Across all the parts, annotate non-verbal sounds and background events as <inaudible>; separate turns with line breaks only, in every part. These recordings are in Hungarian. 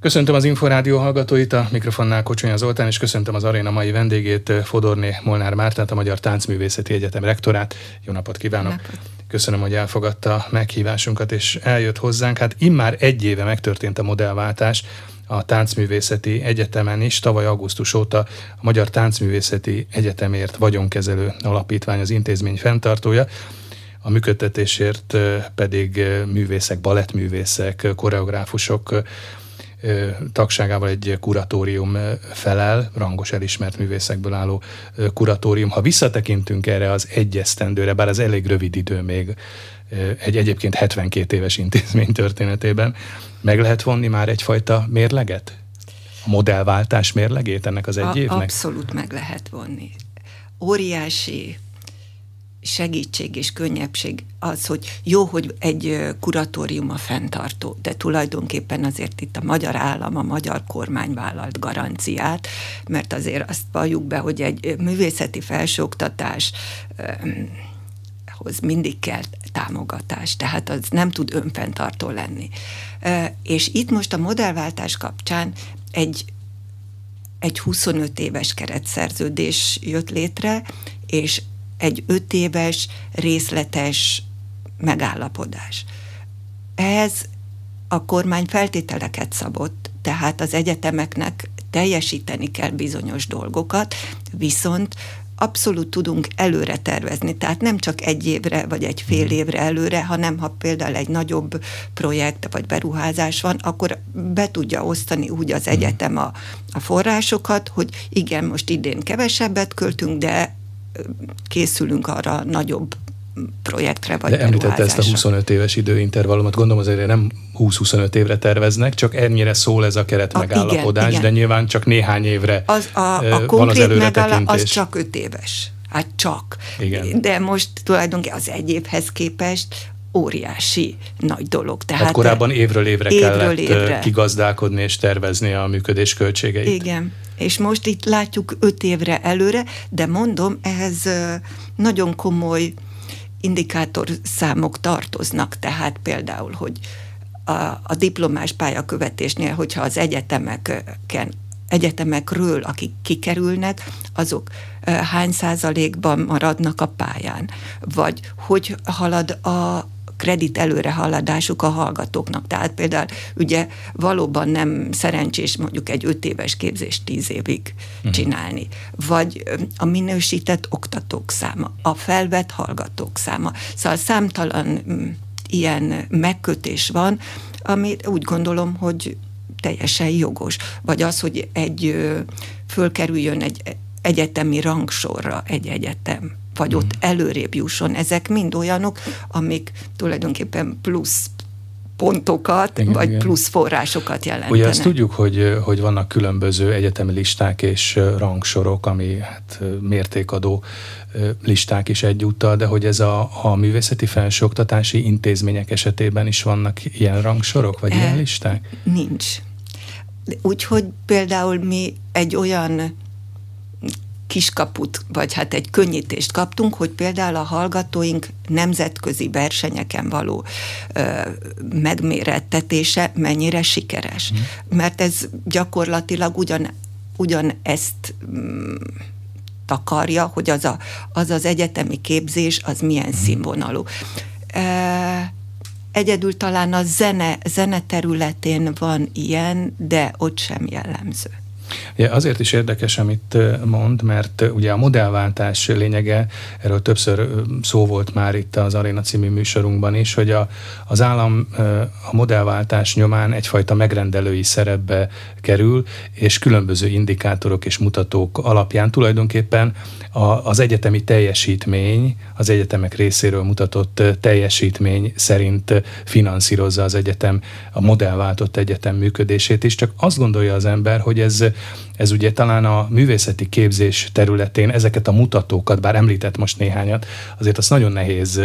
Köszöntöm az Inforádió hallgatóit, a mikrofonnál Kocsonya Zoltán, és köszöntöm az aréna mai vendégét, Fodorné Molnár Mártát, a Magyar Táncművészeti Egyetem rektorát. Jó napot kívánok! Napot. Köszönöm, hogy elfogadta meghívásunkat, és eljött hozzánk. Hát immár egy éve megtörtént a modellváltás a Táncművészeti Egyetemen is. Tavaly augusztus óta a Magyar Táncművészeti Egyetemért vagyonkezelő alapítvány az intézmény fenntartója a működtetésért pedig művészek, balettművészek, koreográfusok tagságával egy kuratórium felel, rangos elismert művészekből álló kuratórium. Ha visszatekintünk erre az egyesztendőre, bár az elég rövid idő még egy egyébként 72 éves <laughs> intézmény történetében, meg lehet vonni már egyfajta mérleget? A modellváltás mérlegét ennek az egy A, évnek?
Abszolút meg lehet vonni. Óriási segítség és könnyebbség az, hogy jó, hogy egy kuratórium a fenntartó, de tulajdonképpen azért itt a magyar állam, a magyar kormány vállalt garanciát, mert azért azt valljuk be, hogy egy művészeti felsőoktatás hoz mindig kell támogatás, tehát az nem tud önfenntartó lenni. És itt most a modellváltás kapcsán egy egy 25 éves keretszerződés jött létre, és egy öt éves részletes megállapodás. Ez a kormány feltételeket szabott, tehát az egyetemeknek teljesíteni kell bizonyos dolgokat, viszont abszolút tudunk előre tervezni, tehát nem csak egy évre vagy egy fél évre előre, hanem ha például egy nagyobb projekt vagy beruházás van, akkor be tudja osztani úgy az egyetem a, a forrásokat, hogy igen, most idén kevesebbet költünk, de készülünk arra nagyobb projektre vagy
De említette ezt a 25 éves időintervallumot, gondolom azért nem 20-25 évre terveznek, csak ennyire szól ez a keret a, megállapodás, igen, igen. de nyilván csak néhány évre
az, a, a van az előretekintés. az csak 5 éves. Hát csak. Igen. De most tulajdonképpen az egy évhez képest óriási nagy dolog.
Tehát hát korábban évről évre évről kellett évre. kigazdálkodni és tervezni a működés költségeit.
Igen, és most itt látjuk öt évre előre, de mondom, ehhez nagyon komoly indikátor számok tartoznak, tehát például, hogy a, a diplomás pályakövetésnél, hogyha az egyetemeken egyetemekről, akik kikerülnek, azok hány százalékban maradnak a pályán, vagy hogy halad a kredit előrehaladásuk a hallgatóknak. Tehát például ugye valóban nem szerencsés mondjuk egy öt éves képzést tíz évig uh-huh. csinálni. Vagy a minősített oktatók száma, a felvett hallgatók száma. Szóval számtalan ilyen megkötés van, ami úgy gondolom, hogy teljesen jogos. Vagy az, hogy egy fölkerüljön egy egyetemi rangsorra egy egyetem vagy ott előrébb jusson. Ezek mind olyanok, amik tulajdonképpen plusz pontokat, igen, vagy igen. plusz forrásokat jelentenek.
Ugye azt tudjuk, hogy, hogy vannak különböző egyetemi listák és rangsorok, ami hát, mértékadó listák is egyúttal, de hogy ez a, a művészeti felsőoktatási intézmények esetében is vannak ilyen rangsorok, vagy e, ilyen listák?
Nincs. Úgyhogy például mi egy olyan kiskaput, vagy hát egy könnyítést kaptunk, hogy például a hallgatóink nemzetközi versenyeken való ö, megmérettetése mennyire sikeres. Mm. Mert ez gyakorlatilag ugyan, ugyan ezt mm, takarja, hogy az, a, az az egyetemi képzés az milyen mm. színvonalú. E, egyedül talán a zene, zene területén van ilyen, de ott sem jellemző.
Ja, azért is érdekes, amit mond, mert ugye a modellváltás lényege, erről többször szó volt már itt az Aréna című műsorunkban is, hogy a, az állam a modellváltás nyomán egyfajta megrendelői szerepbe kerül, és különböző indikátorok és mutatók alapján tulajdonképpen a, az egyetemi teljesítmény, az egyetemek részéről mutatott teljesítmény szerint finanszírozza az egyetem, a modellváltott egyetem működését is, csak azt gondolja az ember, hogy ez ez ugye talán a művészeti képzés területén ezeket a mutatókat, bár említett most néhányat, azért azt nagyon nehéz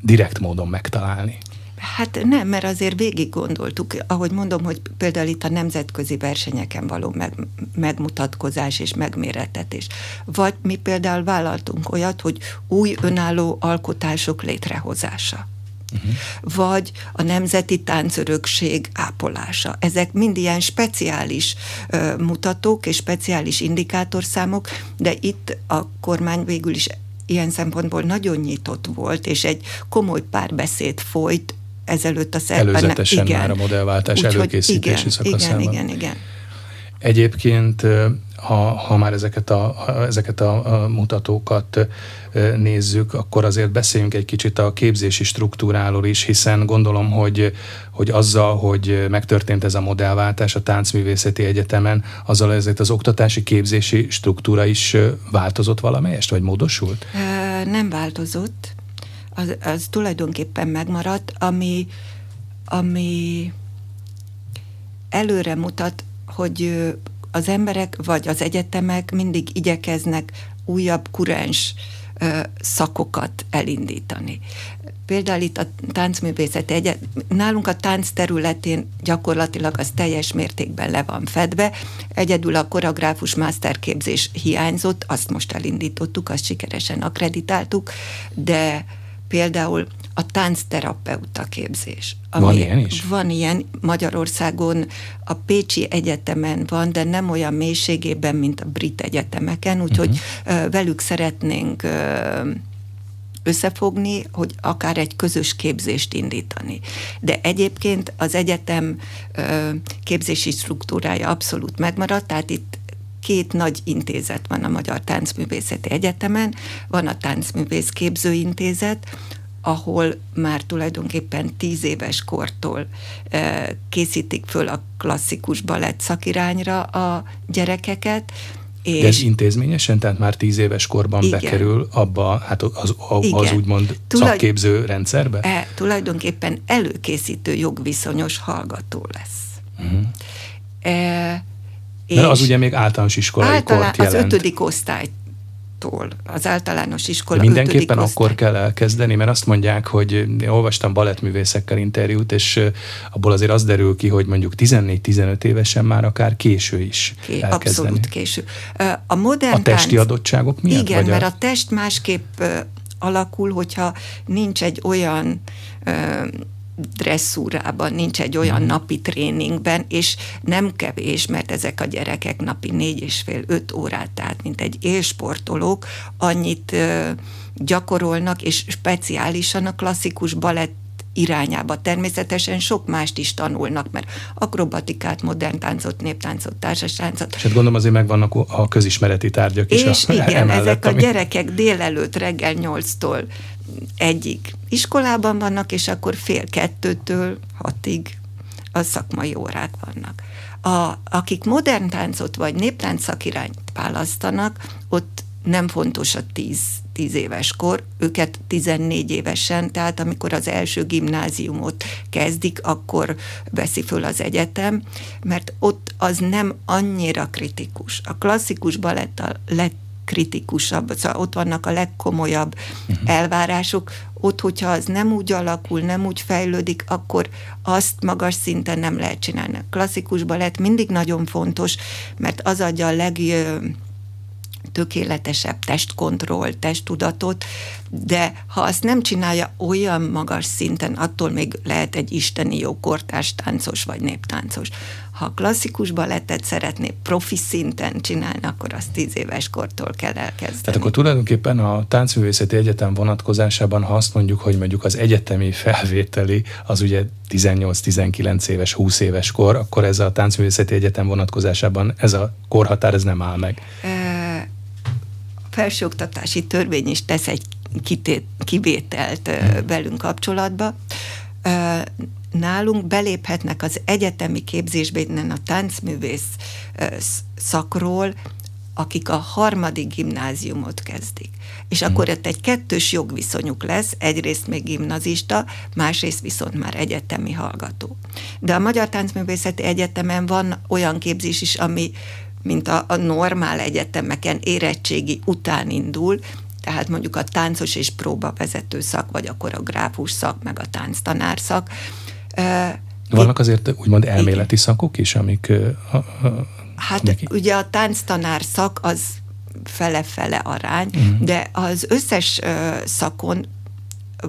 direkt módon megtalálni.
Hát nem, mert azért végig gondoltuk, ahogy mondom, hogy például itt a nemzetközi versenyeken való meg, megmutatkozás és megméretetés. Vagy mi például vállaltunk olyat, hogy új önálló alkotások létrehozása. Uh-huh. vagy a nemzeti táncörökség ápolása. Ezek mind ilyen speciális uh, mutatók és speciális indikátorszámok, de itt a kormány végül is ilyen szempontból nagyon nyitott volt, és egy komoly párbeszéd folyt ezelőtt a
szerben. Előzetesen igen. már a modellváltás Úgy, előkészítési igen, szakaszában.
Igen, igen, igen.
Egyébként, ha, ha már ezeket a, ezeket a mutatókat nézzük, akkor azért beszéljünk egy kicsit a képzési struktúráról is, hiszen gondolom, hogy, hogy azzal, hogy megtörtént ez a modellváltás a Táncművészeti Egyetemen, azzal ezért az oktatási képzési struktúra is változott valamelyest, vagy módosult?
Nem változott. Az, az tulajdonképpen megmaradt, ami, ami előre mutat, hogy az emberek vagy az egyetemek mindig igyekeznek újabb kurens szakokat elindítani. Például itt a táncművészet egyet, nálunk a tánc területén gyakorlatilag az teljes mértékben le van fedve, egyedül a koreográfus masterképzés hiányzott, azt most elindítottuk, azt sikeresen akreditáltuk, de például a táncterapeuta képzés.
Ami van ilyen is?
Van ilyen, Magyarországon a Pécsi Egyetemen van, de nem olyan mélységében, mint a brit egyetemeken, úgyhogy uh-huh. velük szeretnénk összefogni, hogy akár egy közös képzést indítani. De egyébként az egyetem képzési struktúrája abszolút megmaradt, tehát itt két nagy intézet van a Magyar Táncművészeti Egyetemen, van a Táncművész Képzőintézet, ahol már tulajdonképpen tíz éves kortól készítik föl a klasszikus balett szakirányra a gyerekeket,
és De ez intézményesen, tehát már tíz éves korban igen. bekerül abba, hát az, az, az úgymond Tulaj... szakképző rendszerbe?
E, tulajdonképpen előkészítő jogviszonyos hallgató lesz. Uh-huh.
E, és az ugye még általános iskolai általán, kort jelent.
Az ötödik osztályt tól, az általános iskola
Mindenképpen akkor kell elkezdeni, mert azt mondják, hogy én olvastam balettművészekkel interjút, és abból azért az derül ki, hogy mondjuk 14-15 évesen már akár késő is Ké, elkezdeni.
Abszolút késő. A modern
A testi tánc, adottságok miatt?
Igen, vagy mert a... a test másképp alakul, hogyha nincs egy olyan dresszúrában, nincs egy olyan mm. napi tréningben, és nem kevés, mert ezek a gyerekek napi négy és fél, öt órát, tehát mint egy élsportolók, annyit gyakorolnak, és speciálisan a klasszikus balett irányába. Természetesen sok mást is tanulnak, mert akrobatikát, modern táncot, néptáncot, társastáncot.
És hát gondolom azért megvannak a közismereti tárgyak is.
És a, igen, <laughs> emellett, ezek ami... a gyerekek délelőtt reggel nyolctól egyik iskolában vannak, és akkor fél kettőtől hatig a szakmai órák vannak. A, akik modern táncot vagy néptánc szakirányt választanak, ott nem fontos a 10, 10 éves kor, őket 14 évesen, tehát amikor az első gimnáziumot kezdik, akkor veszi föl az egyetem, mert ott az nem annyira kritikus. A klasszikus balett a lett legkritikusabb, szóval ott vannak a legkomolyabb uh-huh. elvárások, ott, hogyha az nem úgy alakul, nem úgy fejlődik, akkor azt magas szinten nem lehet csinálni. Klasszikus balett mindig nagyon fontos, mert az adja a leg tökéletesebb testkontroll, testtudatot, de ha azt nem csinálja olyan magas szinten, attól még lehet egy isteni jó kortárs táncos vagy néptáncos. Ha klasszikus balettet szeretné profi szinten csinálni, akkor azt tíz éves kortól kell elkezdeni.
Tehát akkor tulajdonképpen a Táncművészeti Egyetem vonatkozásában, ha azt mondjuk, hogy mondjuk az egyetemi felvételi az ugye 18-19 éves, 20 éves kor, akkor ez a Táncművészeti Egyetem vonatkozásában ez a korhatár ez nem áll meg.
E- felsőoktatási törvény is tesz egy kitét, kivételt velünk kapcsolatba. Nálunk beléphetnek az egyetemi képzésbe innen a táncművész szakról, akik a harmadik gimnáziumot kezdik. És hmm. akkor ott egy kettős jogviszonyuk lesz, egyrészt még gimnazista, másrészt viszont már egyetemi hallgató. De a Magyar Táncművészeti Egyetemen van olyan képzés is, ami mint a, a normál egyetemeken érettségi után indul, tehát mondjuk a táncos és próbavezető szak, vagy a koreográfus szak, meg a tánctanár szak.
Vannak azért úgymond elméleti igen. szakok is, amik... A,
a, hát neki? ugye a tánctanár szak az fele-fele arány, uh-huh. de az összes szakon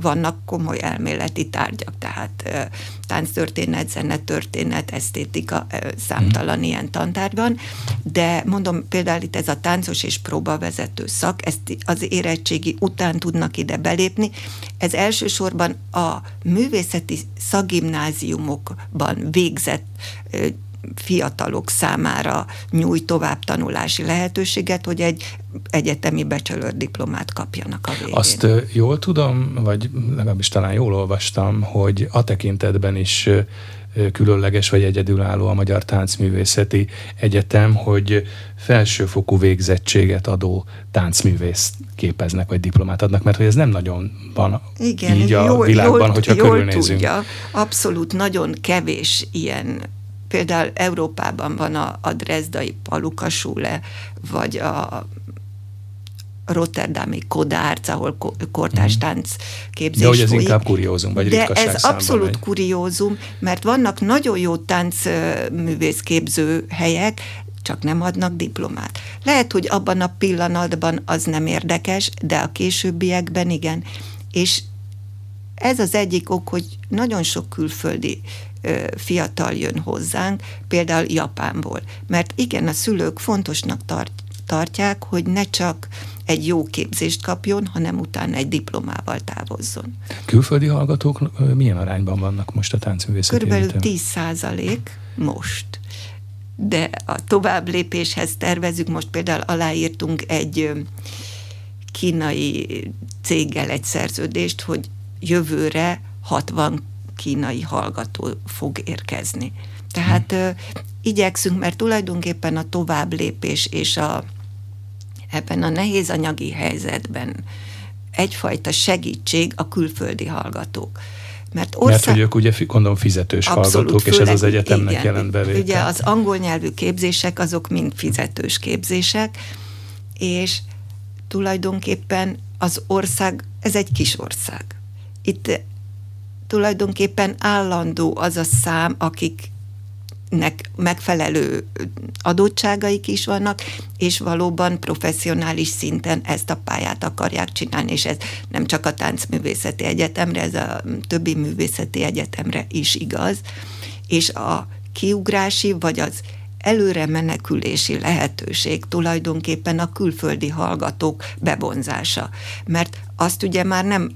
vannak komoly elméleti tárgyak, tehát tánctörténet, zenetörténet, esztétika, számtalan mm. ilyen tantárgy van, de mondom például itt ez a táncos és próbavezető szak, ezt az érettségi után tudnak ide belépni. Ez elsősorban a művészeti szakgimnáziumokban végzett fiatalok számára nyújt továbbtanulási lehetőséget, hogy egy egyetemi bachelor diplomát kapjanak a végén.
Azt jól tudom, vagy legalábbis talán jól olvastam, hogy a tekintetben is különleges vagy egyedülálló a Magyar Táncművészeti Egyetem, hogy felsőfokú végzettséget adó táncművész képeznek, vagy diplomát adnak, mert hogy ez nem nagyon van Igen, így a jól, világban, jól, hogyha jól körülnézünk. Tudja,
abszolút nagyon kevés ilyen például Európában van a, a Dresdai Palukasule, vagy a Rotterdami Kodárc, ahol kortárs mhm. képzés
De hogy ez folyik. inkább kuriózum, vagy
De ez abszolút megy. kuriózum, mert vannak nagyon jó táncművészképző helyek, csak nem adnak diplomát. Lehet, hogy abban a pillanatban az nem érdekes, de a későbbiekben igen. És ez az egyik ok, hogy nagyon sok külföldi fiatal jön hozzánk, például Japánból. Mert igen, a szülők fontosnak tart, tartják, hogy ne csak egy jó képzést kapjon, hanem utána egy diplomával távozzon.
Külföldi hallgatók milyen arányban vannak most a táncművészeti
Körülbelül 10 százalék most. De a tovább lépéshez tervezünk, most például aláírtunk egy kínai céggel egy szerződést, hogy jövőre 60 kínai hallgató fog érkezni. Tehát igyekszünk, mert tulajdonképpen a tovább lépés és a, ebben a nehéz anyagi helyzetben egyfajta segítség a külföldi hallgatók.
Mert, ország... Mert hogy ők ugye gondolom fizetős Abszolút, hallgatók, főleg, és ez az egyetemnek igen, jelent bevételt.
Ugye az angol nyelvű képzések azok mind fizetős képzések, és tulajdonképpen az ország, ez egy kis ország. Itt tulajdonképpen állandó az a szám, akik nek megfelelő adottságaik is vannak, és valóban professzionális szinten ezt a pályát akarják csinálni, és ez nem csak a táncművészeti egyetemre, ez a többi művészeti egyetemre is igaz, és a kiugrási, vagy az előre menekülési lehetőség tulajdonképpen a külföldi hallgatók bevonzása. Mert azt ugye már nem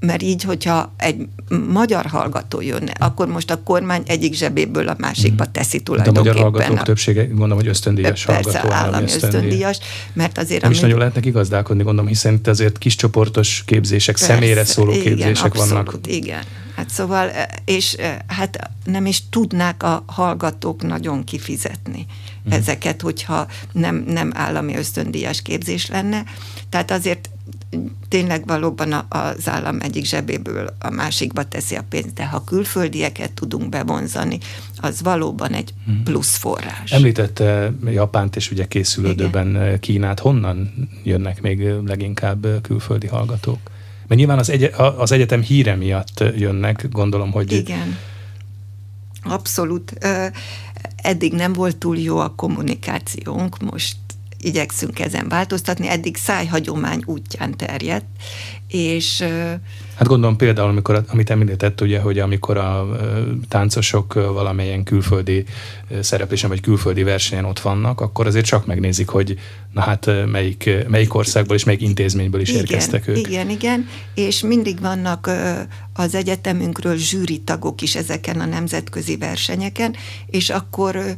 mert így, hogyha egy magyar hallgató jönne, akkor most a kormány egyik zsebéből a másikba mhm. teszi tulajdonképpen.
De a magyar hallgatók a, többsége, gondolom, hogy ösztöndíjas
persze, hallgató. állami ösztöndíjas, mert azért...
Nem amit, is nagyon lehetnek igazdálkodni, gondolom, hiszen itt azért kis csoportos képzések, persze, személyre szóló igen, képzések abszolút, vannak.
igen. Hát szóval, és hát nem is tudnák a hallgatók nagyon kifizetni hmm. ezeket, hogyha nem, nem állami ösztöndíjas képzés lenne. Tehát azért tényleg valóban az állam egyik zsebéből a másikba teszi a pénzt, de ha külföldieket tudunk bevonzani, az valóban egy mhm. plusz forrás.
Említette Japánt és ugye készülődőben Igen. Kínát. Honnan jönnek még leginkább külföldi hallgatók? Mert nyilván az, egy, az egyetem híre miatt jönnek, gondolom, hogy...
Igen. Abszolút. Eddig nem volt túl jó a kommunikációnk, most igyekszünk ezen változtatni, eddig szájhagyomány útján terjedt, és
Hát gondolom például, amikor, amit említett, ugye, hogy amikor a táncosok valamilyen külföldi szereplésen vagy külföldi versenyen ott vannak, akkor azért csak megnézik, hogy na hát melyik, melyik országból és melyik intézményből is igen, érkeztek ők.
Igen, igen, és mindig vannak az egyetemünkről zsűri tagok is ezeken a nemzetközi versenyeken, és akkor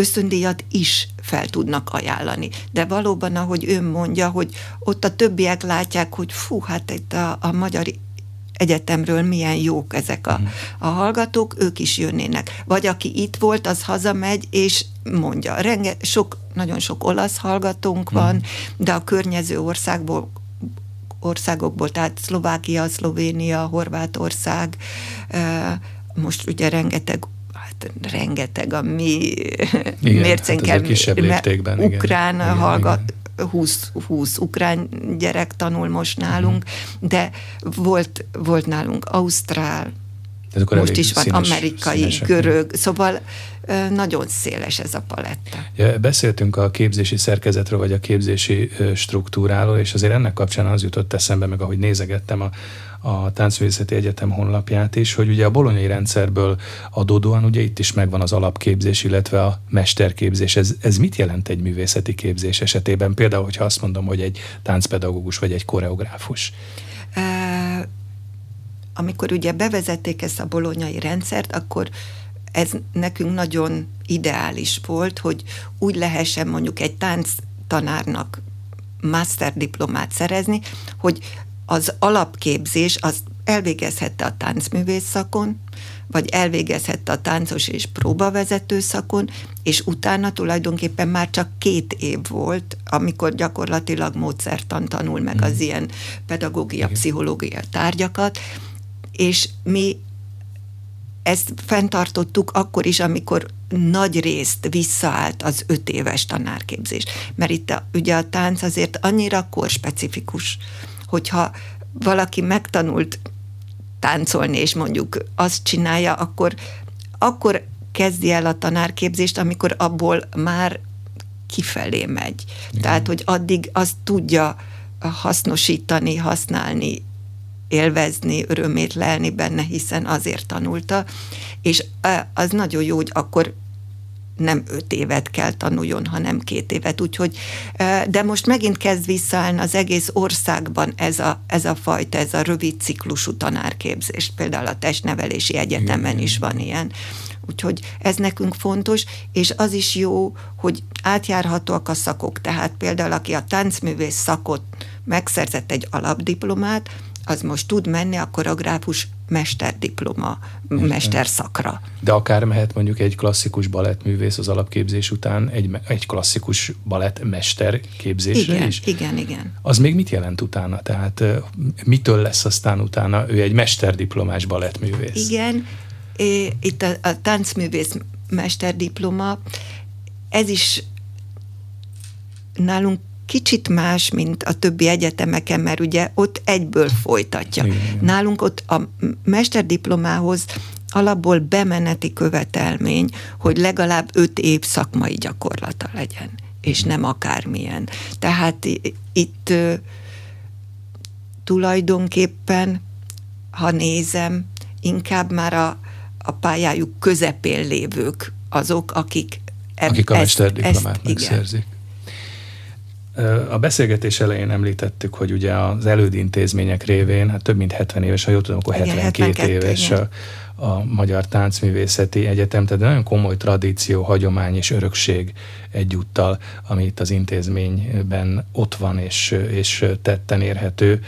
ösztöndíjat is fel tudnak ajánlani. De valóban, ahogy ön mondja, hogy ott a többiek látják, hogy fú, hát itt a, a magyar egyetemről milyen jók ezek a, a hallgatók, ők is jönnének. Vagy aki itt volt, az hazamegy, és mondja, renge, sok, nagyon sok olasz hallgatónk van, de a környező országból országokból, tehát Szlovákia, Szlovénia, Horvátország, most ugye rengeteg hát rengeteg a mi igen, mércénken, hát
kisebb léptékben,
ukrán igen, hallgat, igen. 20, 20 ukrán gyerek tanul most nálunk, uh-huh. de volt, volt nálunk Ausztrál, most is van színes, amerikai, görög, szóval nagyon széles ez a paletta.
Ja, beszéltünk a képzési szerkezetről, vagy a képzési struktúráról, és azért ennek kapcsán az jutott eszembe, meg ahogy nézegettem a, a Táncművészeti Egyetem honlapját is, hogy ugye a bolonyai rendszerből adódóan ugye itt is megvan az alapképzés, illetve a mesterképzés. Ez, ez mit jelent egy művészeti képzés esetében? Például, hogyha azt mondom, hogy egy táncpedagógus vagy egy koreográfus.
Amikor ugye bevezették ezt a bolonyai rendszert, akkor ez nekünk nagyon ideális volt, hogy úgy lehessen mondjuk egy tánc tanárnak master diplomát szerezni, hogy az alapképzés az elvégezhette a táncművész szakon, vagy elvégezhette a táncos és próbavezető szakon, és utána tulajdonképpen már csak két év volt, amikor gyakorlatilag módszertan tanul meg az hmm. ilyen pedagógia, pszichológia tárgyakat, és mi ezt fenntartottuk akkor is, amikor nagy részt visszaállt az öt éves tanárképzés. Mert itt a, ugye a tánc azért annyira korspecifikus, hogyha valaki megtanult táncolni, és mondjuk azt csinálja, akkor, akkor kezdi el a tanárképzést, amikor abból már kifelé megy. Igen. Tehát, hogy addig azt tudja hasznosítani, használni, élvezni, örömét lelni benne, hiszen azért tanulta, és az nagyon jó, hogy akkor nem öt évet kell tanuljon, hanem két évet. Úgyhogy, de most megint kezd visszaállni az egész országban ez a, ez a fajta, ez a rövid ciklusú tanárképzés. Például a testnevelési egyetemen is van ilyen. Úgyhogy ez nekünk fontos, és az is jó, hogy átjárhatóak a szakok. Tehát például, aki a táncművész szakot megszerzett egy alapdiplomát, az most tud menni a koreográfus mesterdiploma, mesterszakra.
De akár mehet mondjuk egy klasszikus balettművész az alapképzés után egy, egy klasszikus balett mester képzésre
igen,
is?
Igen, igen.
Az még mit jelent utána? Tehát mitől lesz aztán utána ő egy mesterdiplomás balettművész?
Igen, itt a, a táncművész mesterdiploma, ez is nálunk kicsit más, mint a többi egyetemeken, mert ugye ott egyből folytatja. Igen. Nálunk ott a mesterdiplomához alapból bemeneti követelmény, hogy legalább öt év szakmai gyakorlata legyen, és nem akármilyen. Tehát itt tulajdonképpen, ha nézem, inkább már a, a pályájuk közepén lévők azok, akik,
eb, akik a mesterdiplomát megszerzik. Igen. A beszélgetés elején említettük, hogy ugye az elődi intézmények révén, hát több mint 70 éves, ha jól tudom, akkor 72, 72 éves a, a Magyar Táncművészeti Egyetem, tehát nagyon komoly tradíció, hagyomány és örökség egyúttal, ami itt az intézményben ott van és, és tetten érhető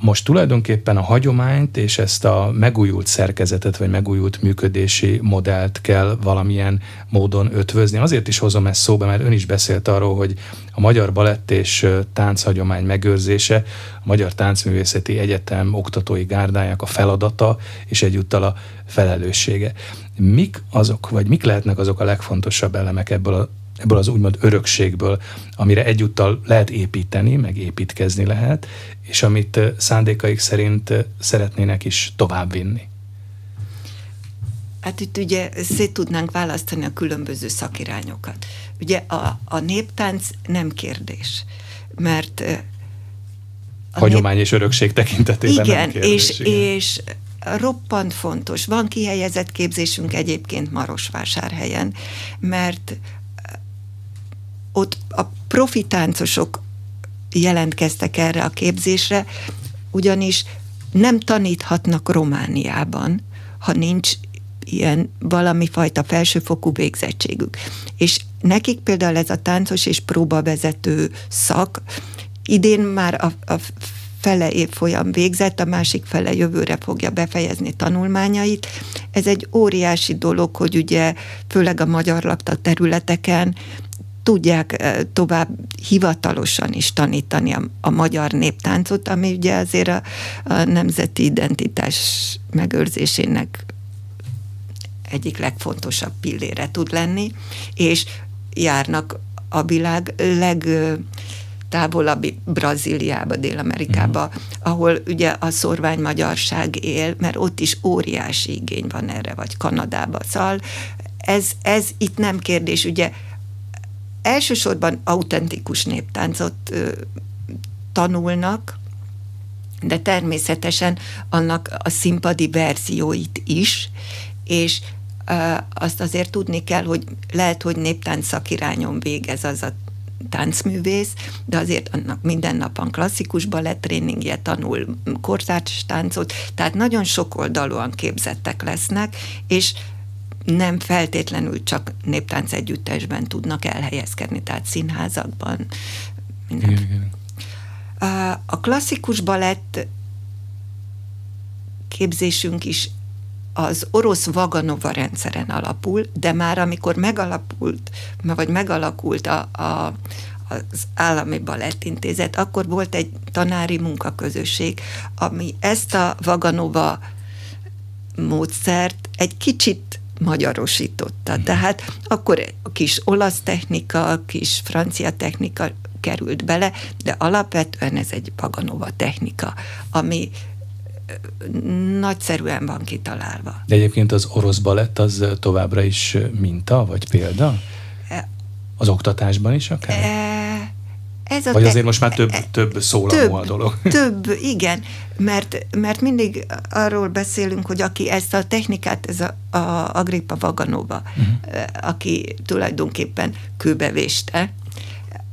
most tulajdonképpen a hagyományt és ezt a megújult szerkezetet, vagy megújult működési modellt kell valamilyen módon ötvözni. Azért is hozom ezt szóba, mert ön is beszélt arról, hogy a magyar balett és tánchagyomány megőrzése, a Magyar Táncművészeti Egyetem oktatói gárdájának a feladata, és egyúttal a felelőssége. Mik azok, vagy mik lehetnek azok a legfontosabb elemek ebből a ebből az úgymond örökségből, amire egyúttal lehet építeni, meg építkezni lehet, és amit szándékaik szerint szeretnének is továbbvinni.
Hát itt ugye szét tudnánk választani a különböző szakirányokat. Ugye a, a néptánc nem kérdés, mert
a Hagyomány nép... és örökség tekintetében
Igen,
nem kérdés,
és, igen. és roppant fontos. Van kihelyezett képzésünk egyébként Marosvásárhelyen, mert ott a profi táncosok jelentkeztek erre a képzésre, ugyanis nem taníthatnak Romániában, ha nincs ilyen valami fajta felsőfokú végzettségük. És nekik például ez a táncos és próbavezető szak idén már a, a fele évfolyam végzett, a másik fele jövőre fogja befejezni tanulmányait. Ez egy óriási dolog, hogy ugye főleg a magyar lakta területeken tudják tovább hivatalosan is tanítani a, a magyar néptáncot, ami ugye azért a, a nemzeti identitás megőrzésének egyik legfontosabb pillére tud lenni, és járnak a világ leg távolabbi Brazíliába, Dél-Amerikába, uh-huh. ahol ugye a szorvány magyarság él, mert ott is óriási igény van erre, vagy Kanadába. Szóval ez, ez itt nem kérdés, ugye elsősorban autentikus néptáncot ö, tanulnak, de természetesen annak a színpadi verzióit is, és azt azért tudni kell, hogy lehet, hogy néptánc szakirányon végez az a táncművész, de azért annak minden napon klasszikus balettréningje tanul, kortárs táncot, tehát nagyon sok oldalúan képzettek lesznek, és nem feltétlenül csak néptánc együttesben tudnak elhelyezkedni, tehát színházakban. Minden. Igen, igen. A klasszikus balett képzésünk is az orosz Vaganova rendszeren alapul, de már amikor megalapult, vagy megalakult a, a, az állami balettintézet, akkor volt egy tanári munkaközösség, ami ezt a Vaganova módszert egy kicsit magyarosította. Tehát akkor a kis olasz technika, a kis francia technika került bele, de alapvetően ez egy Vaganova technika, ami nagyszerűen van kitalálva.
De egyébként az orosz balett az továbbra is minta, vagy példa? E- az oktatásban is akár? E, ez a Vagy azért most már több, e, több szólamú a dolog? <laughs>
Több, igen, mert, mert mindig arról beszélünk, hogy aki ezt a technikát, ez a, a Agrippa Vaganova, uh-huh. aki tulajdonképpen kőbevéste,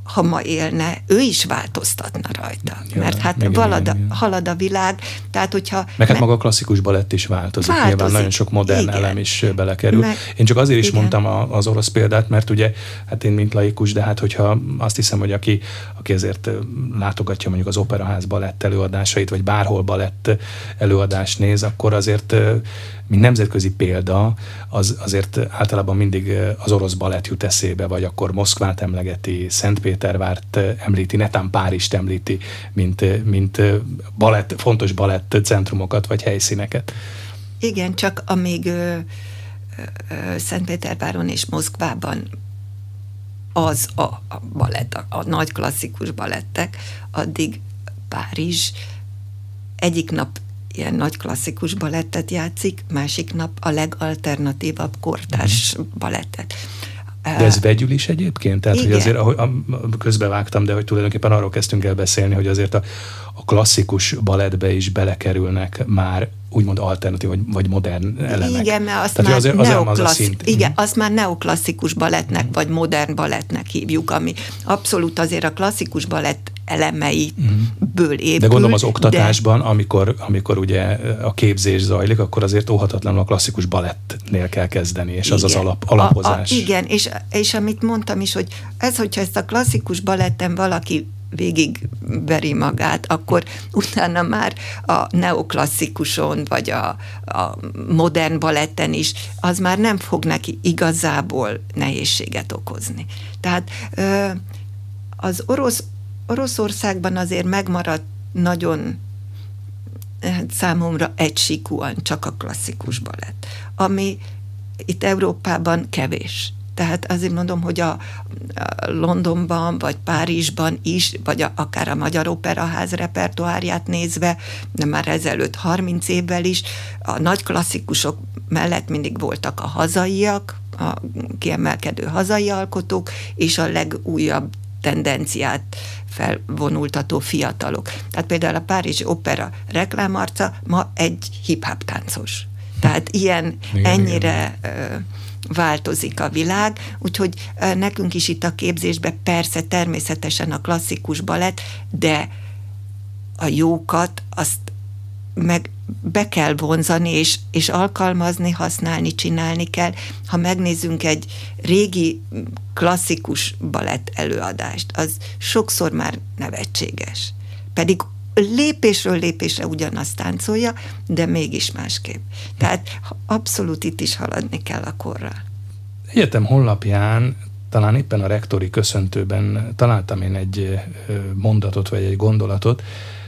ha ma élne, ő is változtatna rajta. Ja, mert hát igen, valad, igen, igen. halad a világ, tehát hogyha...
Meg hát maga a klasszikus balett is változik, változik. nyilván nagyon sok modern igen. elem is belekerül. Meg, én csak azért is igen. mondtam a, az orosz példát, mert ugye, hát én mint laikus, de hát hogyha azt hiszem, hogy aki, aki ezért látogatja mondjuk az operaház balett előadásait, vagy bárhol balett előadást néz, akkor azért mint nemzetközi példa, az azért általában mindig az orosz balett jut eszébe, vagy akkor Moszkvát emlegeti, Szentpétervárt említi, netán Párizst említi, mint, mint balett, fontos balett centrumokat, vagy helyszíneket.
Igen, csak amíg Szentpéterváron és Moszkvában az a, a balett, a, a nagy klasszikus balettek, addig Párizs egyik nap ilyen nagy klasszikus balettet játszik, másik nap a legalternatívabb kortárs mm. balettet.
De ez vegyül is egyébként? Tehát, Igen. hogy azért, ahogy közbevágtam, de hogy tulajdonképpen arról kezdtünk el beszélni, hogy azért a, a klasszikus balettbe is belekerülnek már úgymond alternatív vagy, vagy modern elemek.
Igen, mert azt Tehát már azért, azért neoklassz... az a szint. Igen, mm. azt már neoklasszikus balettnek, mm. vagy modern balettnek hívjuk, ami abszolút azért a klasszikus balett elemeiből épül.
De gondolom az oktatásban, de... amikor, amikor ugye a képzés zajlik, akkor azért óhatatlanul a klasszikus balettnél kell kezdeni, és igen. az az alap, alapozás.
A, a, igen, és, és amit mondtam is, hogy ez, hogyha ezt a klasszikus baletten valaki végig veri magát, akkor <laughs> utána már a neoklasszikuson, vagy a, a modern baletten is, az már nem fog neki igazából nehézséget okozni. Tehát az orosz Oroszországban azért megmaradt nagyon hát számomra egysíkúan csak a klasszikus balett, ami itt Európában kevés. Tehát azért mondom, hogy a, Londonban, vagy Párizsban is, vagy a, akár a Magyar Operaház repertoárját nézve, de már ezelőtt 30 évvel is, a nagy klasszikusok mellett mindig voltak a hazaiak, a kiemelkedő hazai alkotók, és a legújabb tendenciát felvonultató fiatalok. Tehát például a Párizsi Opera reklámarca ma egy hip-hop táncos. Tehát ilyen, igen, ennyire igen. változik a világ, úgyhogy nekünk is itt a képzésben persze természetesen a klasszikus balett, de a jókat azt meg be kell vonzani, és, és alkalmazni, használni, csinálni kell. Ha megnézzünk egy régi klasszikus balett előadást, az sokszor már nevetséges. Pedig lépésről lépésre ugyanazt táncolja, de mégis másképp. Tehát abszolút itt is haladni kell a korral.
Egyetem honlapján talán éppen a rektori köszöntőben találtam én egy mondatot, vagy egy gondolatot,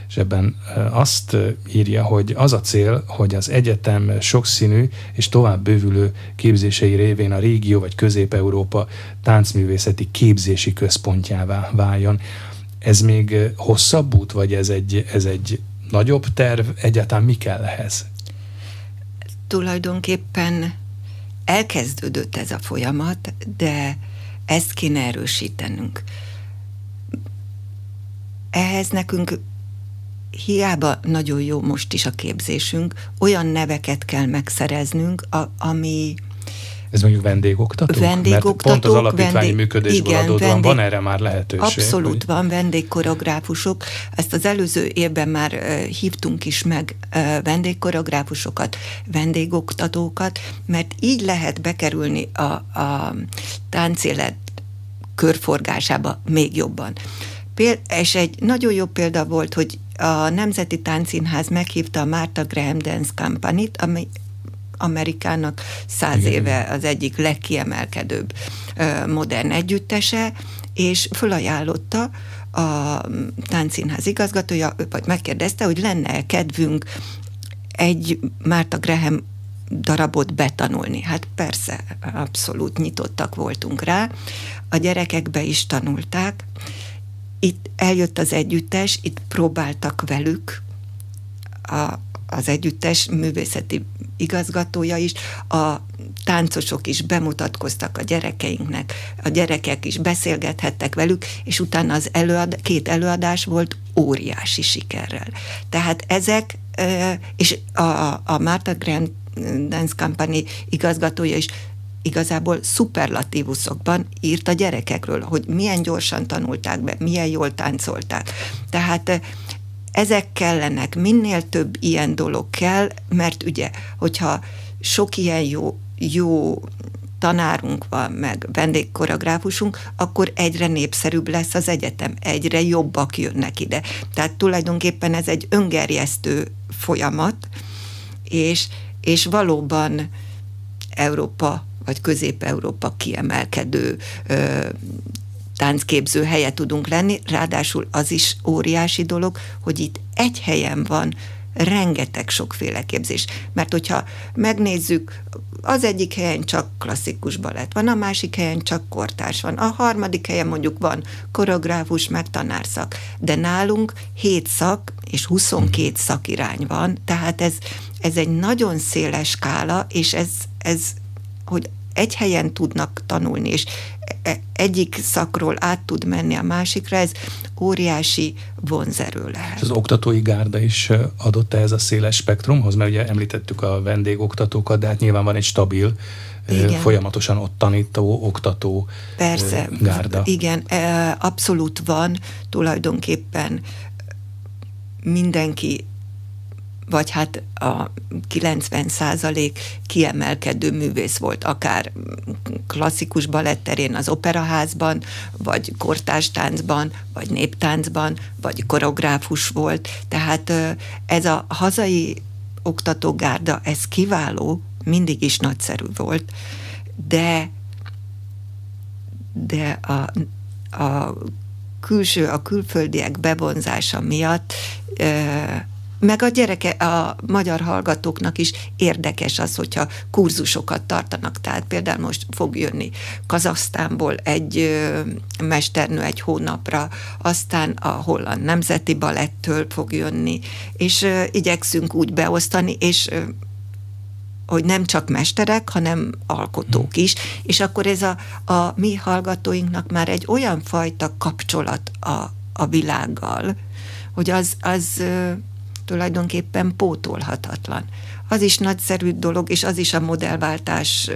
és ebben azt írja, hogy az a cél, hogy az egyetem sokszínű és tovább bővülő képzései révén a régió vagy Közép-Európa táncművészeti képzési központjává váljon. Ez még hosszabb út, vagy ez egy, ez egy nagyobb terv? Egyáltalán mi kell ehhez?
Tulajdonképpen elkezdődött ez a folyamat, de ezt kéne erősítenünk. Ehhez nekünk hiába nagyon jó most is a képzésünk, olyan neveket kell megszereznünk, a, ami
ez mondjuk vendégoktató?
Vendégoktatók,
Mert pont az alapítványi vendég, működésből igen, adódóan vendég, van erre már lehetőség?
Abszolút hogy... van vendégkoreográfusok. Ezt az előző évben már uh, hívtunk is meg uh, vendégkoreográfusokat, vendégoktatókat, mert így lehet bekerülni a, a táncélet körforgásába még jobban. Péld, és egy nagyon jó példa volt, hogy a Nemzeti Táncszínház meghívta a Martha Graham Dance Company-t, ami Amerikának száz Igen. éve az egyik legkiemelkedőbb modern együttese, és fölajánlotta a táncszínház igazgatója, vagy megkérdezte, hogy lenne kedvünk egy Márta Graham darabot betanulni. Hát persze, abszolút nyitottak voltunk rá. A gyerekek be is tanulták. Itt eljött az együttes, itt próbáltak velük a, az együttes művészeti igazgatója is, a táncosok is bemutatkoztak a gyerekeinknek, a gyerekek is beszélgethettek velük, és utána az előad, két előadás volt óriási sikerrel. Tehát ezek, és a, a Martha Grand Dance Company igazgatója is igazából szuperlatívuszokban írt a gyerekekről, hogy milyen gyorsan tanulták be, milyen jól táncolták. Tehát ezek kellenek, minél több ilyen dolog kell, mert ugye, hogyha sok ilyen jó, jó tanárunk van, meg vendégkoreográfusunk, akkor egyre népszerűbb lesz az egyetem, egyre jobbak jönnek ide. Tehát tulajdonképpen ez egy öngerjesztő folyamat, és, és valóban Európa vagy Közép-Európa kiemelkedő táncképző helye tudunk lenni, ráadásul az is óriási dolog, hogy itt egy helyen van rengeteg sokféle képzés. Mert hogyha megnézzük, az egyik helyen csak klasszikus balett van, a másik helyen csak kortárs van, a harmadik helyen mondjuk van koreográfus, meg tanárszak, de nálunk 7 szak és 22 szakirány van, tehát ez, ez egy nagyon széles skála, és ez, ez hogy egy helyen tudnak tanulni, és e, egyik szakról át tud menni a másikra, ez óriási vonzerő lehet.
az oktatói gárda is adott ez a széles spektrumhoz, mert ugye említettük a vendégoktatókat, de hát nyilván van egy stabil igen. folyamatosan ott tanító, oktató
Persze,
gárda.
Igen, abszolút van, tulajdonképpen mindenki vagy hát a 90 százalék kiemelkedő művész volt, akár klasszikus baletterén az operaházban, vagy kortástáncban, vagy néptáncban, vagy koreográfus volt. Tehát ez a hazai oktatógárda, ez kiváló, mindig is nagyszerű volt, de de a, a külső, a külföldiek bevonzása miatt meg a gyereke, a magyar hallgatóknak is érdekes az, hogyha kurzusokat tartanak. Tehát például most fog jönni Kazasztánból egy mesternő egy hónapra, aztán a holland nemzeti balettől fog jönni, és igyekszünk úgy beosztani, és hogy nem csak mesterek, hanem alkotók is, és akkor ez a, a mi hallgatóinknak már egy olyan fajta kapcsolat a, a világgal, hogy az, az tulajdonképpen pótolhatatlan. Az is nagyszerű dolog, és az is a modellváltás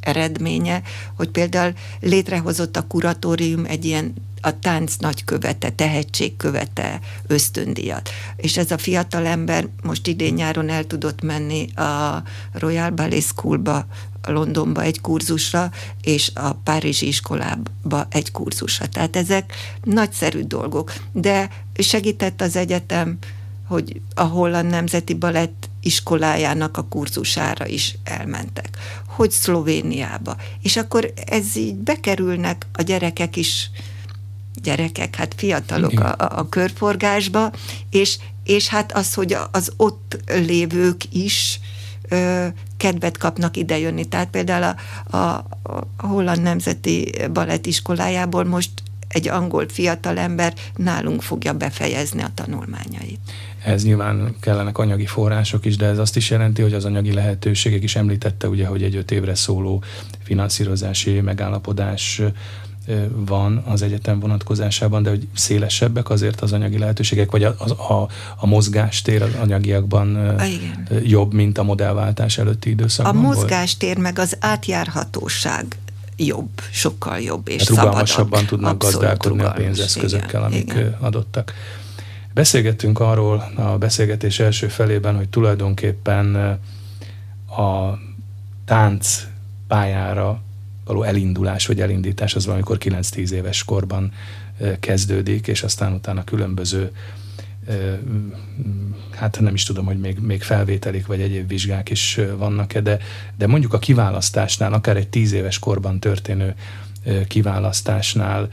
eredménye, hogy például létrehozott a kuratórium egy ilyen a tánc nagykövete, tehetségkövete ösztöndíjat. És ez a fiatal ember most idén nyáron el tudott menni a Royal Ballet Schoolba, Londonba egy kurzusra, és a Párizsi iskolába egy kurzusra. Tehát ezek nagyszerű dolgok. De segített az egyetem, hogy a Holland Nemzeti Balett iskolájának a kurzusára is elmentek, hogy Szlovéniába. És akkor ez így bekerülnek a gyerekek is, gyerekek, hát fiatalok a, a körforgásba, és, és hát az, hogy az ott lévők is ö, kedvet kapnak idejönni. Tehát például a, a, a Holland Nemzeti Balettiskolájából most egy angol fiatalember nálunk fogja befejezni a tanulmányait.
Ez nyilván kellenek anyagi források is, de ez azt is jelenti, hogy az anyagi lehetőségek is említette, ugye, hogy egy öt évre szóló finanszírozási megállapodás van az egyetem vonatkozásában, de hogy szélesebbek azért az anyagi lehetőségek, vagy a, a, a mozgástér az anyagiakban a, igen. jobb, mint a modellváltás előtti időszakban
A mozgástér volt? meg az átjárhatóság jobb, sokkal jobb, és hát
rugalmasabban tudnak Abszolút gazdálkodni rugalmas. a pénzeszközökkel, amik igen. adottak. Beszélgettünk arról a beszélgetés első felében, hogy tulajdonképpen a tánc pályára való elindulás vagy elindítás az valamikor 9-10 éves korban kezdődik, és aztán utána különböző hát nem is tudom, hogy még, még felvételik vagy egyéb vizsgák is vannak-e, de, de mondjuk a kiválasztásnál, akár egy tíz éves korban történő kiválasztásnál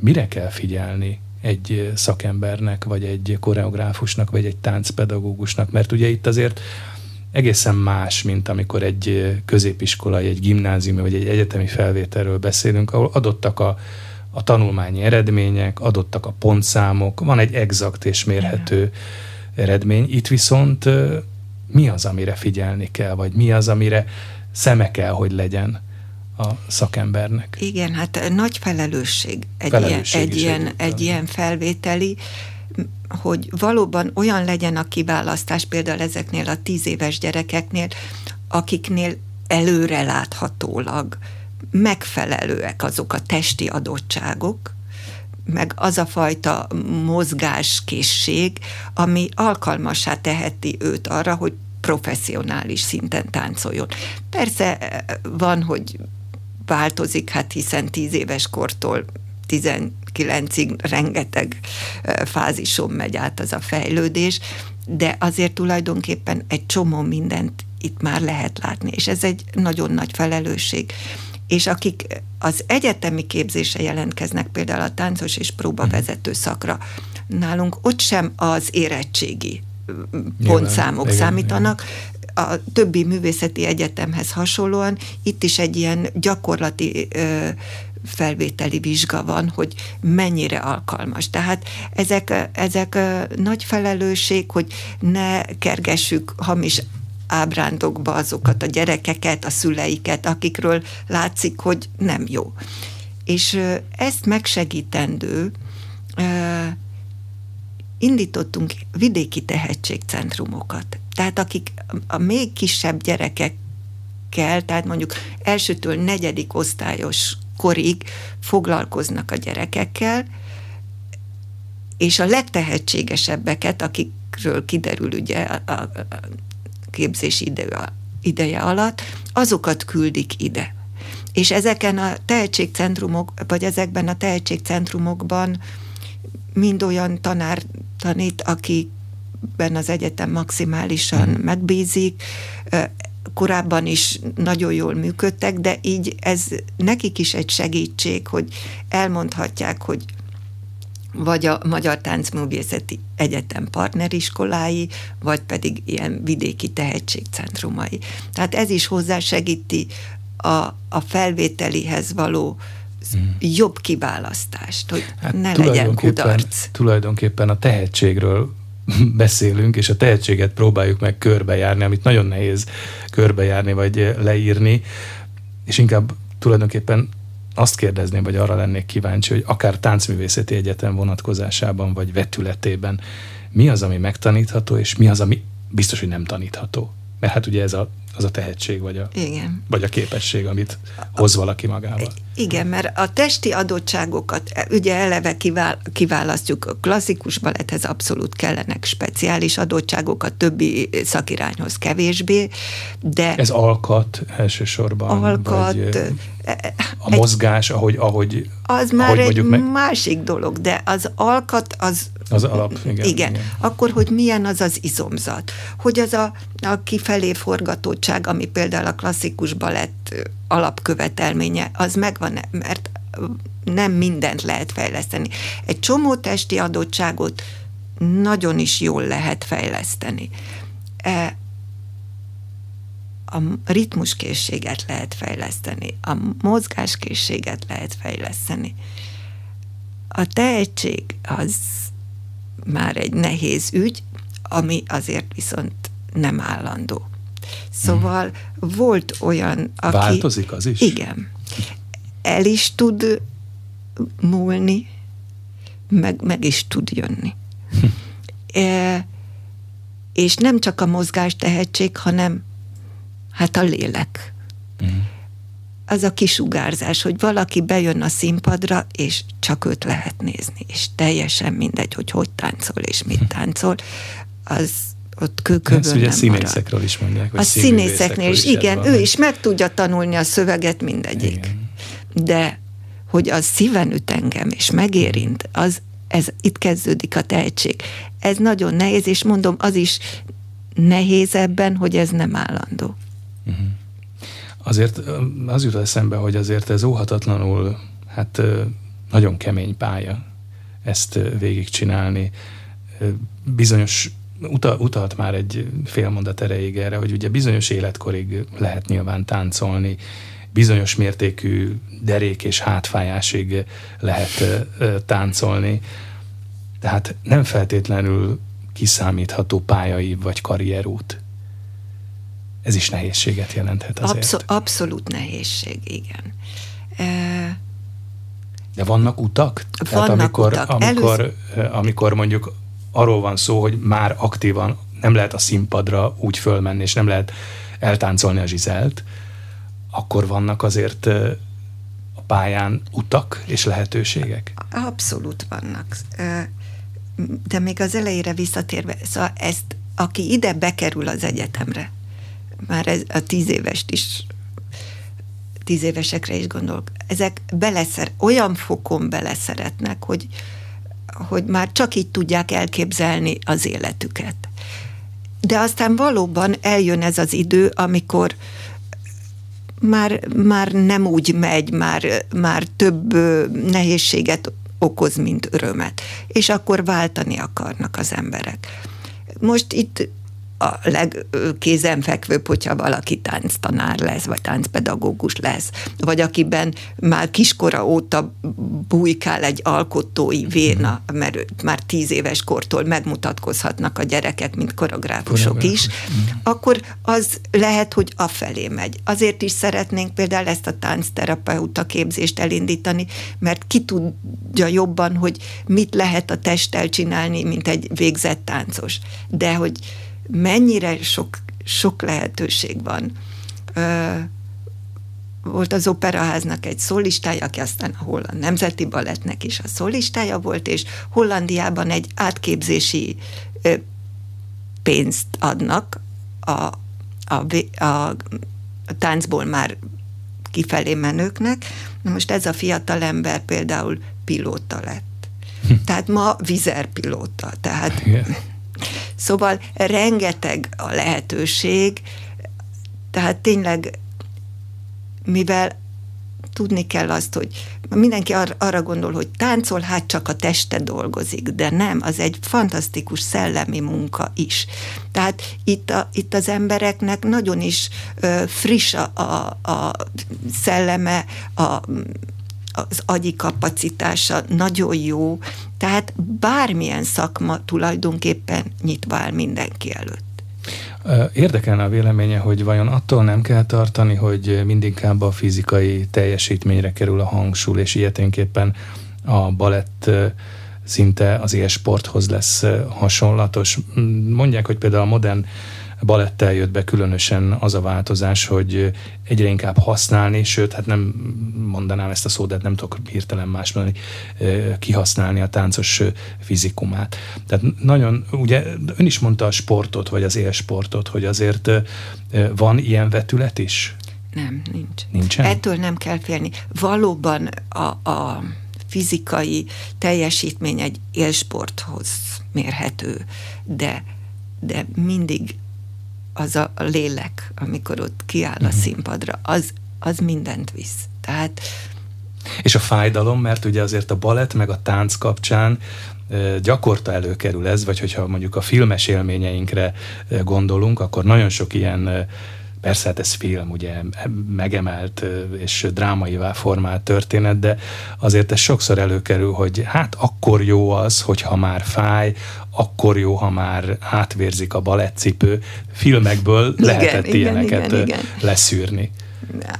mire kell figyelni egy szakembernek, vagy egy koreográfusnak, vagy egy táncpedagógusnak, mert ugye itt azért egészen más, mint amikor egy középiskolai, egy gimnázium, vagy egy egyetemi felvételről beszélünk, ahol adottak a, a tanulmányi eredmények, adottak a pontszámok, van egy exakt és mérhető eredmény. Itt viszont mi az, amire figyelni kell, vagy mi az, amire szeme kell, hogy legyen a szakembernek?
Igen, hát nagy felelősség egy, felelősség ilyen, egy, ilyen, egy ilyen felvételi, hogy valóban olyan legyen a kiválasztás például ezeknél a tíz éves gyerekeknél, akiknél előre láthatólag megfelelőek azok a testi adottságok, meg az a fajta mozgáskészség, ami alkalmasá teheti őt arra, hogy professzionális szinten táncoljon. Persze van, hogy változik, hát hiszen tíz éves kortól 19-ig rengeteg fázison megy át az a fejlődés, de azért tulajdonképpen egy csomó mindent itt már lehet látni, és ez egy nagyon nagy felelősség. És akik az egyetemi képzése jelentkeznek, például a táncos és próbavezető szakra, nálunk ott sem az érettségi pontszámok igen, számítanak, igen. a többi művészeti egyetemhez hasonlóan itt is egy ilyen gyakorlati ö, felvételi vizsga van, hogy mennyire alkalmas. Tehát ezek, ezek nagy felelősség, hogy ne kergessük hamis ábrándokba azokat a gyerekeket, a szüleiket, akikről látszik, hogy nem jó. És ezt megsegítendő indítottunk vidéki tehetségcentrumokat. Tehát akik a még kisebb gyerekekkel, tehát mondjuk elsőtől negyedik osztályos korig foglalkoznak a gyerekekkel, és a legtehetségesebbeket, akikről kiderül ugye a, a, ide, ideje alatt, azokat küldik ide. És ezeken a tehetségcentrumok, vagy ezekben a tehetségcentrumokban mind olyan tanár tanít, akiben az egyetem maximálisan hmm. megbízik, korábban is nagyon jól működtek, de így ez nekik is egy segítség, hogy elmondhatják, hogy vagy a Magyar Táncművészeti Egyetem partneriskolái, vagy pedig ilyen vidéki tehetségcentrumai. Tehát ez is hozzásegíti a, a felvételihez való hmm. jobb kiválasztást, hogy hát ne legyen kudarc.
Tulajdonképpen a tehetségről beszélünk, és a tehetséget próbáljuk meg körbejárni, amit nagyon nehéz körbejárni vagy leírni, és inkább tulajdonképpen azt kérdezném, vagy arra lennék kíváncsi, hogy akár táncművészeti egyetem vonatkozásában, vagy vetületében mi az, ami megtanítható, és mi az, ami biztos, hogy nem tanítható. Mert hát ugye ez a az a tehetség, vagy a, Igen. vagy a képesség, amit hoz valaki magával.
Igen, mert a testi adottságokat ugye eleve kivál, kiválasztjuk, a klasszikus baletthez abszolút kellenek speciális adottságok, a többi szakirányhoz kevésbé, de...
Ez alkat elsősorban?
Alkat, vagy,
e, e, a mozgás, ahogy, ahogy
Az már ahogy egy meg... másik dolog, de az alkat az
az alap, igen,
igen. igen. Akkor, hogy milyen az az izomzat. Hogy az a, a kifelé forgatottság, ami például a klasszikus balett alapkövetelménye, az megvan, mert nem mindent lehet fejleszteni. Egy csomó testi adottságot nagyon is jól lehet fejleszteni. E, a ritmuskészséget lehet fejleszteni, a mozgáskészséget lehet fejleszteni. A tehetség az már egy nehéz ügy, ami azért viszont nem állandó. Szóval hmm. volt olyan,
aki... Változik az is?
Igen. el is tud múlni, meg, meg is tud jönni. e, és nem csak a mozgás tehetség, hanem hát a lélek. Uh-huh. Az a kisugárzás, hogy valaki bejön a színpadra, és csak őt lehet nézni, és teljesen mindegy, hogy hogy táncol és mit táncol, az ott kőkövön Ezt
ugye színészekről marad. is mondják.
A színészeknél is, igen, van. ő is meg tudja tanulni a szöveget mindegyik. Igen. De hogy az szíven üt engem, és megérint, az, ez itt kezdődik a tehetség. Ez nagyon nehéz, és mondom, az is nehéz ebben, hogy ez nem állandó. Uh-huh.
Azért az jut eszembe, hogy azért ez óhatatlanul, hát nagyon kemény pálya ezt végigcsinálni. Bizonyos utalt már egy fél mondat erejéig erre, hogy ugye bizonyos életkorig lehet nyilván táncolni, bizonyos mértékű derék és hátfájásig lehet táncolni. Tehát nem feltétlenül kiszámítható pályai vagy karrierút. Ez is nehézséget jelenthet azért. Abszol-
abszolút nehézség, igen. E...
De vannak utak?
Vannak Tehát amikor, utak.
amikor, Elősz... amikor mondjuk arról van szó, hogy már aktívan nem lehet a színpadra úgy fölmenni, és nem lehet eltáncolni a zsizelt, akkor vannak azért a pályán utak és lehetőségek?
Abszolút vannak. De még az elejére visszatérve, szóval ezt, aki ide bekerül az egyetemre, már ez a tíz évest is tíz évesekre is gondolok, ezek beleszer, olyan fokon beleszeretnek, hogy, hogy már csak így tudják elképzelni az életüket. De aztán valóban eljön ez az idő, amikor már, már nem úgy megy, már, már több nehézséget okoz, mint örömet. És akkor váltani akarnak az emberek. Most itt a legkézenfekvőbb, hogyha valaki tánctanár lesz, vagy táncpedagógus lesz, vagy akiben már kiskora óta bujkál egy alkotói véna, mert már tíz éves kortól megmutatkozhatnak a gyerekek, mint koreográfusok is, akkor az lehet, hogy afelé megy. Azért is szeretnénk például ezt a táncterapeuta képzést elindítani, mert ki tudja jobban, hogy mit lehet a testtel csinálni, mint egy végzett táncos. De hogy mennyire sok, sok lehetőség van. Volt az operaháznak egy szólistája, aki aztán a Holland Nemzeti Balettnek is a szólistája volt, és Hollandiában egy átképzési pénzt adnak a, a, a, a táncból már kifelé menőknek. Na most ez a fiatal ember például pilóta lett. Hm. <laughs> Tehát ma vizerpilóta. Tehát Igen. Szóval rengeteg a lehetőség, tehát tényleg, mivel tudni kell azt, hogy mindenki ar- arra gondol, hogy táncol, hát csak a teste dolgozik, de nem, az egy fantasztikus szellemi munka is. Tehát itt, a, itt az embereknek nagyon is ö, friss a, a, a szelleme, a, az agyi kapacitása nagyon jó, tehát bármilyen szakma tulajdonképpen nyitva áll mindenki előtt.
Érdekelne a véleménye, hogy vajon attól nem kell tartani, hogy mindinkább a fizikai teljesítményre kerül a hangsúly, és ilyeténképpen a balett szinte az sporthoz lesz hasonlatos. Mondják, hogy például a modern balettel jött be különösen az a változás, hogy egyre inkább használni, sőt, hát nem mondanám ezt a szót, de hát nem tudok hirtelen más mondani, kihasználni a táncos fizikumát. Tehát nagyon, ugye ön is mondta a sportot, vagy az élsportot, hogy azért van ilyen vetület is?
Nem, nincs.
Nincsen?
Ettől nem kell félni. Valóban a, a fizikai teljesítmény egy élsporthoz mérhető, de, de mindig az a lélek, amikor ott kiáll a mhm. színpadra, az, az mindent visz. Tehát
és a fájdalom, mert ugye azért a balett meg a tánc kapcsán gyakorta előkerül ez, vagy hogyha mondjuk a filmes élményeinkre gondolunk, akkor nagyon sok ilyen Persze, hát ez film, ugye megemelt és drámaivá formált történet, de azért ez sokszor előkerül, hogy hát akkor jó az, hogyha már fáj, akkor jó, ha már átvérzik a balettcipő. Filmekből igen, lehetett igen, ilyeneket igen, igen. leszűrni.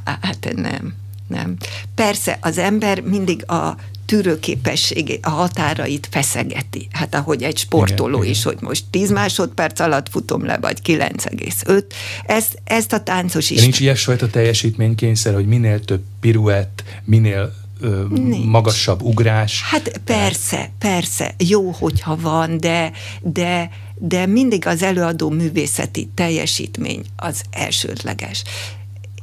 Hát nem. nem. Persze az ember mindig a tűrőképességét, a határait feszegeti. Hát ahogy egy sportoló igen, is, igen. hogy most 10 másodperc alatt futom le, vagy 9,5. Ezt, ezt a táncos is...
Nincs ilyesfajta teljesítménykényszer, hogy minél több piruett, minél ö, magasabb ugrás.
Hát persze, persze, jó, hogyha van, de, de, de mindig az előadó művészeti teljesítmény az elsődleges.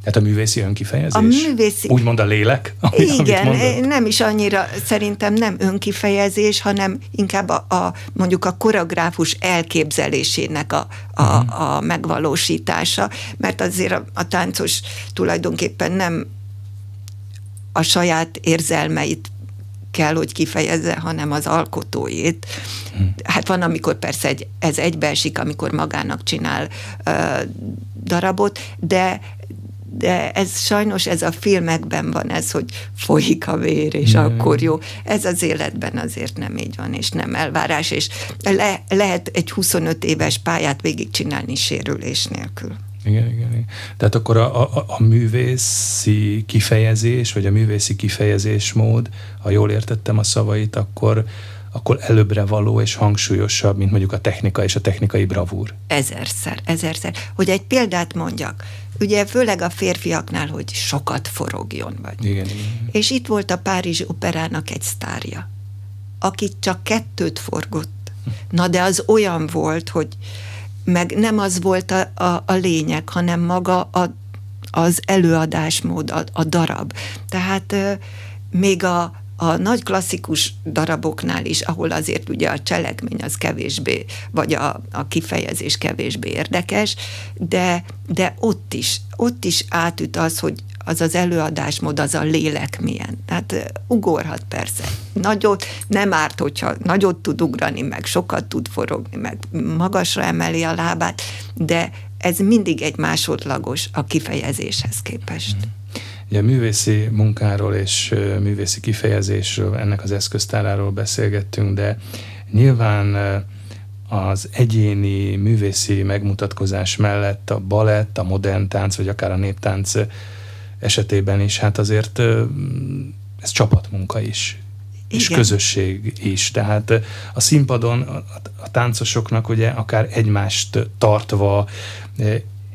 Tehát a művészi önkifejezés?
A művészi...
Úgymond a lélek? <laughs>
Ami, Igen, nem is annyira, szerintem nem önkifejezés, hanem inkább a, a mondjuk a koreográfus elképzelésének a, a, uh-huh. a megvalósítása, mert azért a, a táncos tulajdonképpen nem a saját érzelmeit kell, hogy kifejezze, hanem az alkotóét. Hmm. Hát van, amikor persze egy, ez egybeesik, amikor magának csinál uh, darabot, de de ez sajnos ez a filmekben van ez, hogy folyik a vér, és mm. akkor jó. Ez az életben azért nem így van, és nem elvárás, és le, lehet egy 25 éves pályát végigcsinálni sérülés nélkül.
Igen, igen, igen. Tehát akkor a, a, a művészi kifejezés, vagy a művészi kifejezésmód, ha jól értettem a szavait, akkor akkor előbbre való és hangsúlyosabb, mint mondjuk a technika és a technikai bravúr.
Ezerszer, ezerszer. Hogy egy példát mondjak, ugye főleg a férfiaknál, hogy sokat forogjon vagy.
Igen, igen.
És itt volt a Párizsi Operának egy sztárja, aki csak kettőt forgott. Na de az olyan volt, hogy meg nem az volt a, a, a lényeg, hanem maga a, az előadásmód, a, a darab. Tehát még a, a nagy klasszikus daraboknál is, ahol azért ugye a cselekmény az kevésbé, vagy a, a kifejezés kevésbé érdekes, de, de ott is, ott is átüt az, hogy az az előadásmód, az a lélek milyen. Tehát ugorhat persze. Nagyot, nem árt, hogyha nagyot tud ugrani, meg sokat tud forogni, meg magasra emeli a lábát, de ez mindig egy másodlagos a kifejezéshez képest. Mm.
Ugye a művészi munkáról és művészi kifejezésről, ennek az eszköztáráról beszélgettünk, de nyilván az egyéni művészi megmutatkozás mellett a balett, a modern tánc, vagy akár a néptánc esetében is, hát azért ez csapatmunka is, Igen. és közösség is. Tehát a színpadon a táncosoknak ugye akár egymást tartva,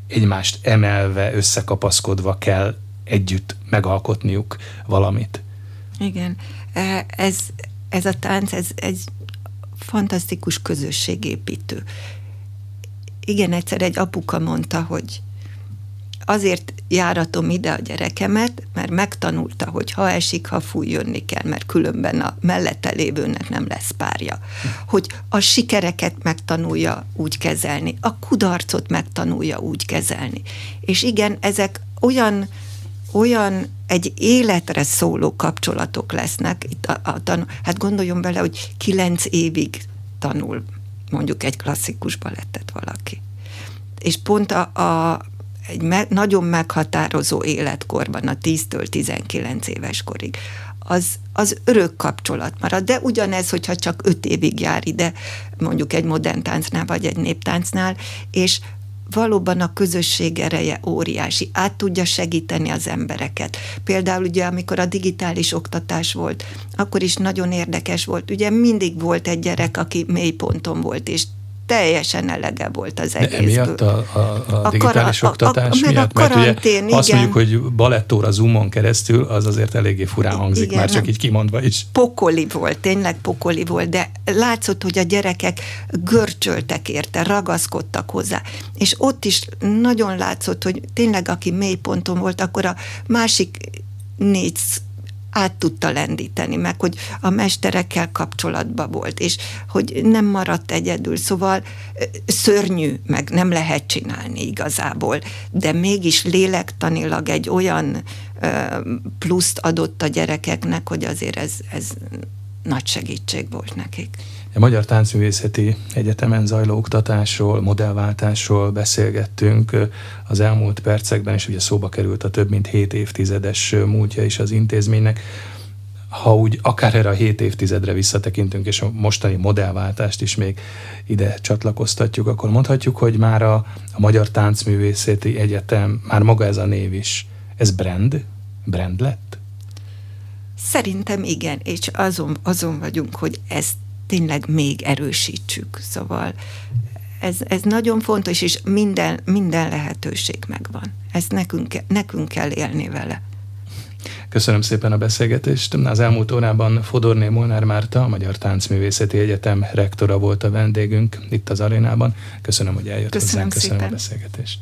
egymást emelve, összekapaszkodva kell együtt megalkotniuk valamit.
Igen, e, ez, ez a tánc, ez egy fantasztikus közösségépítő. Igen, egyszer egy apuka mondta, hogy azért járatom ide a gyerekemet, mert megtanulta, hogy ha esik, ha fúj, jönni kell, mert különben a mellette lévőnek nem lesz párja. Hogy a sikereket megtanulja úgy kezelni, a kudarcot megtanulja úgy kezelni. És igen, ezek olyan olyan egy életre szóló kapcsolatok lesznek. Itt a, a tanul, hát gondoljon bele, hogy kilenc évig tanul mondjuk egy klasszikus balettet valaki. És pont a, a egy me, nagyon meghatározó életkorban, a 10-től 19 éves korig, az, az örök kapcsolat marad. De ugyanez, hogyha csak öt évig jár ide, mondjuk egy modern táncnál, vagy egy néptáncnál, és valóban a közösség ereje óriási, át tudja segíteni az embereket. Például ugye, amikor a digitális oktatás volt, akkor is nagyon érdekes volt. Ugye mindig volt egy gyerek, aki mélyponton volt, és teljesen elege volt az egész.
emiatt a, a, a, a digitális kara, oktatás a, a, miatt?
A karantén, Mert ugye igen.
azt mondjuk, hogy balettóra zoomon keresztül, az azért eléggé furán hangzik, igen, már csak így kimondva is.
Pokoli volt, tényleg pokoli volt, de látszott, hogy a gyerekek görcsöltek érte, ragaszkodtak hozzá. És ott is nagyon látszott, hogy tényleg aki mélyponton volt, akkor a másik négy át tudta lendíteni, meg hogy a mesterekkel kapcsolatban volt, és hogy nem maradt egyedül, szóval szörnyű, meg nem lehet csinálni igazából, de mégis lélektanilag egy olyan pluszt adott a gyerekeknek, hogy azért ez, ez nagy segítség volt nekik.
A Magyar Táncművészeti Egyetemen zajló oktatásról, modellváltásról beszélgettünk az elmúlt percekben, és ugye szóba került a több mint 7 évtizedes múltja is az intézménynek. Ha úgy akár erre a 7 évtizedre visszatekintünk, és a mostani modellváltást is még ide csatlakoztatjuk, akkor mondhatjuk, hogy már a, a Magyar Táncművészeti Egyetem, már maga ez a név is, ez brand brand lett?
Szerintem igen, és azon, azon vagyunk, hogy ezt tényleg még erősítsük. Szóval ez, ez nagyon fontos, és minden, minden lehetőség megvan. Ezt nekünk, nekünk kell élni vele.
Köszönöm szépen a beszélgetést. Az elmúlt órában Fodorné Molnár Márta, a Magyar Táncművészeti Egyetem rektora volt a vendégünk itt az arénában. Köszönöm, hogy eljött
Köszönöm
hozzánk. Köszönöm
szépen.
a beszélgetést.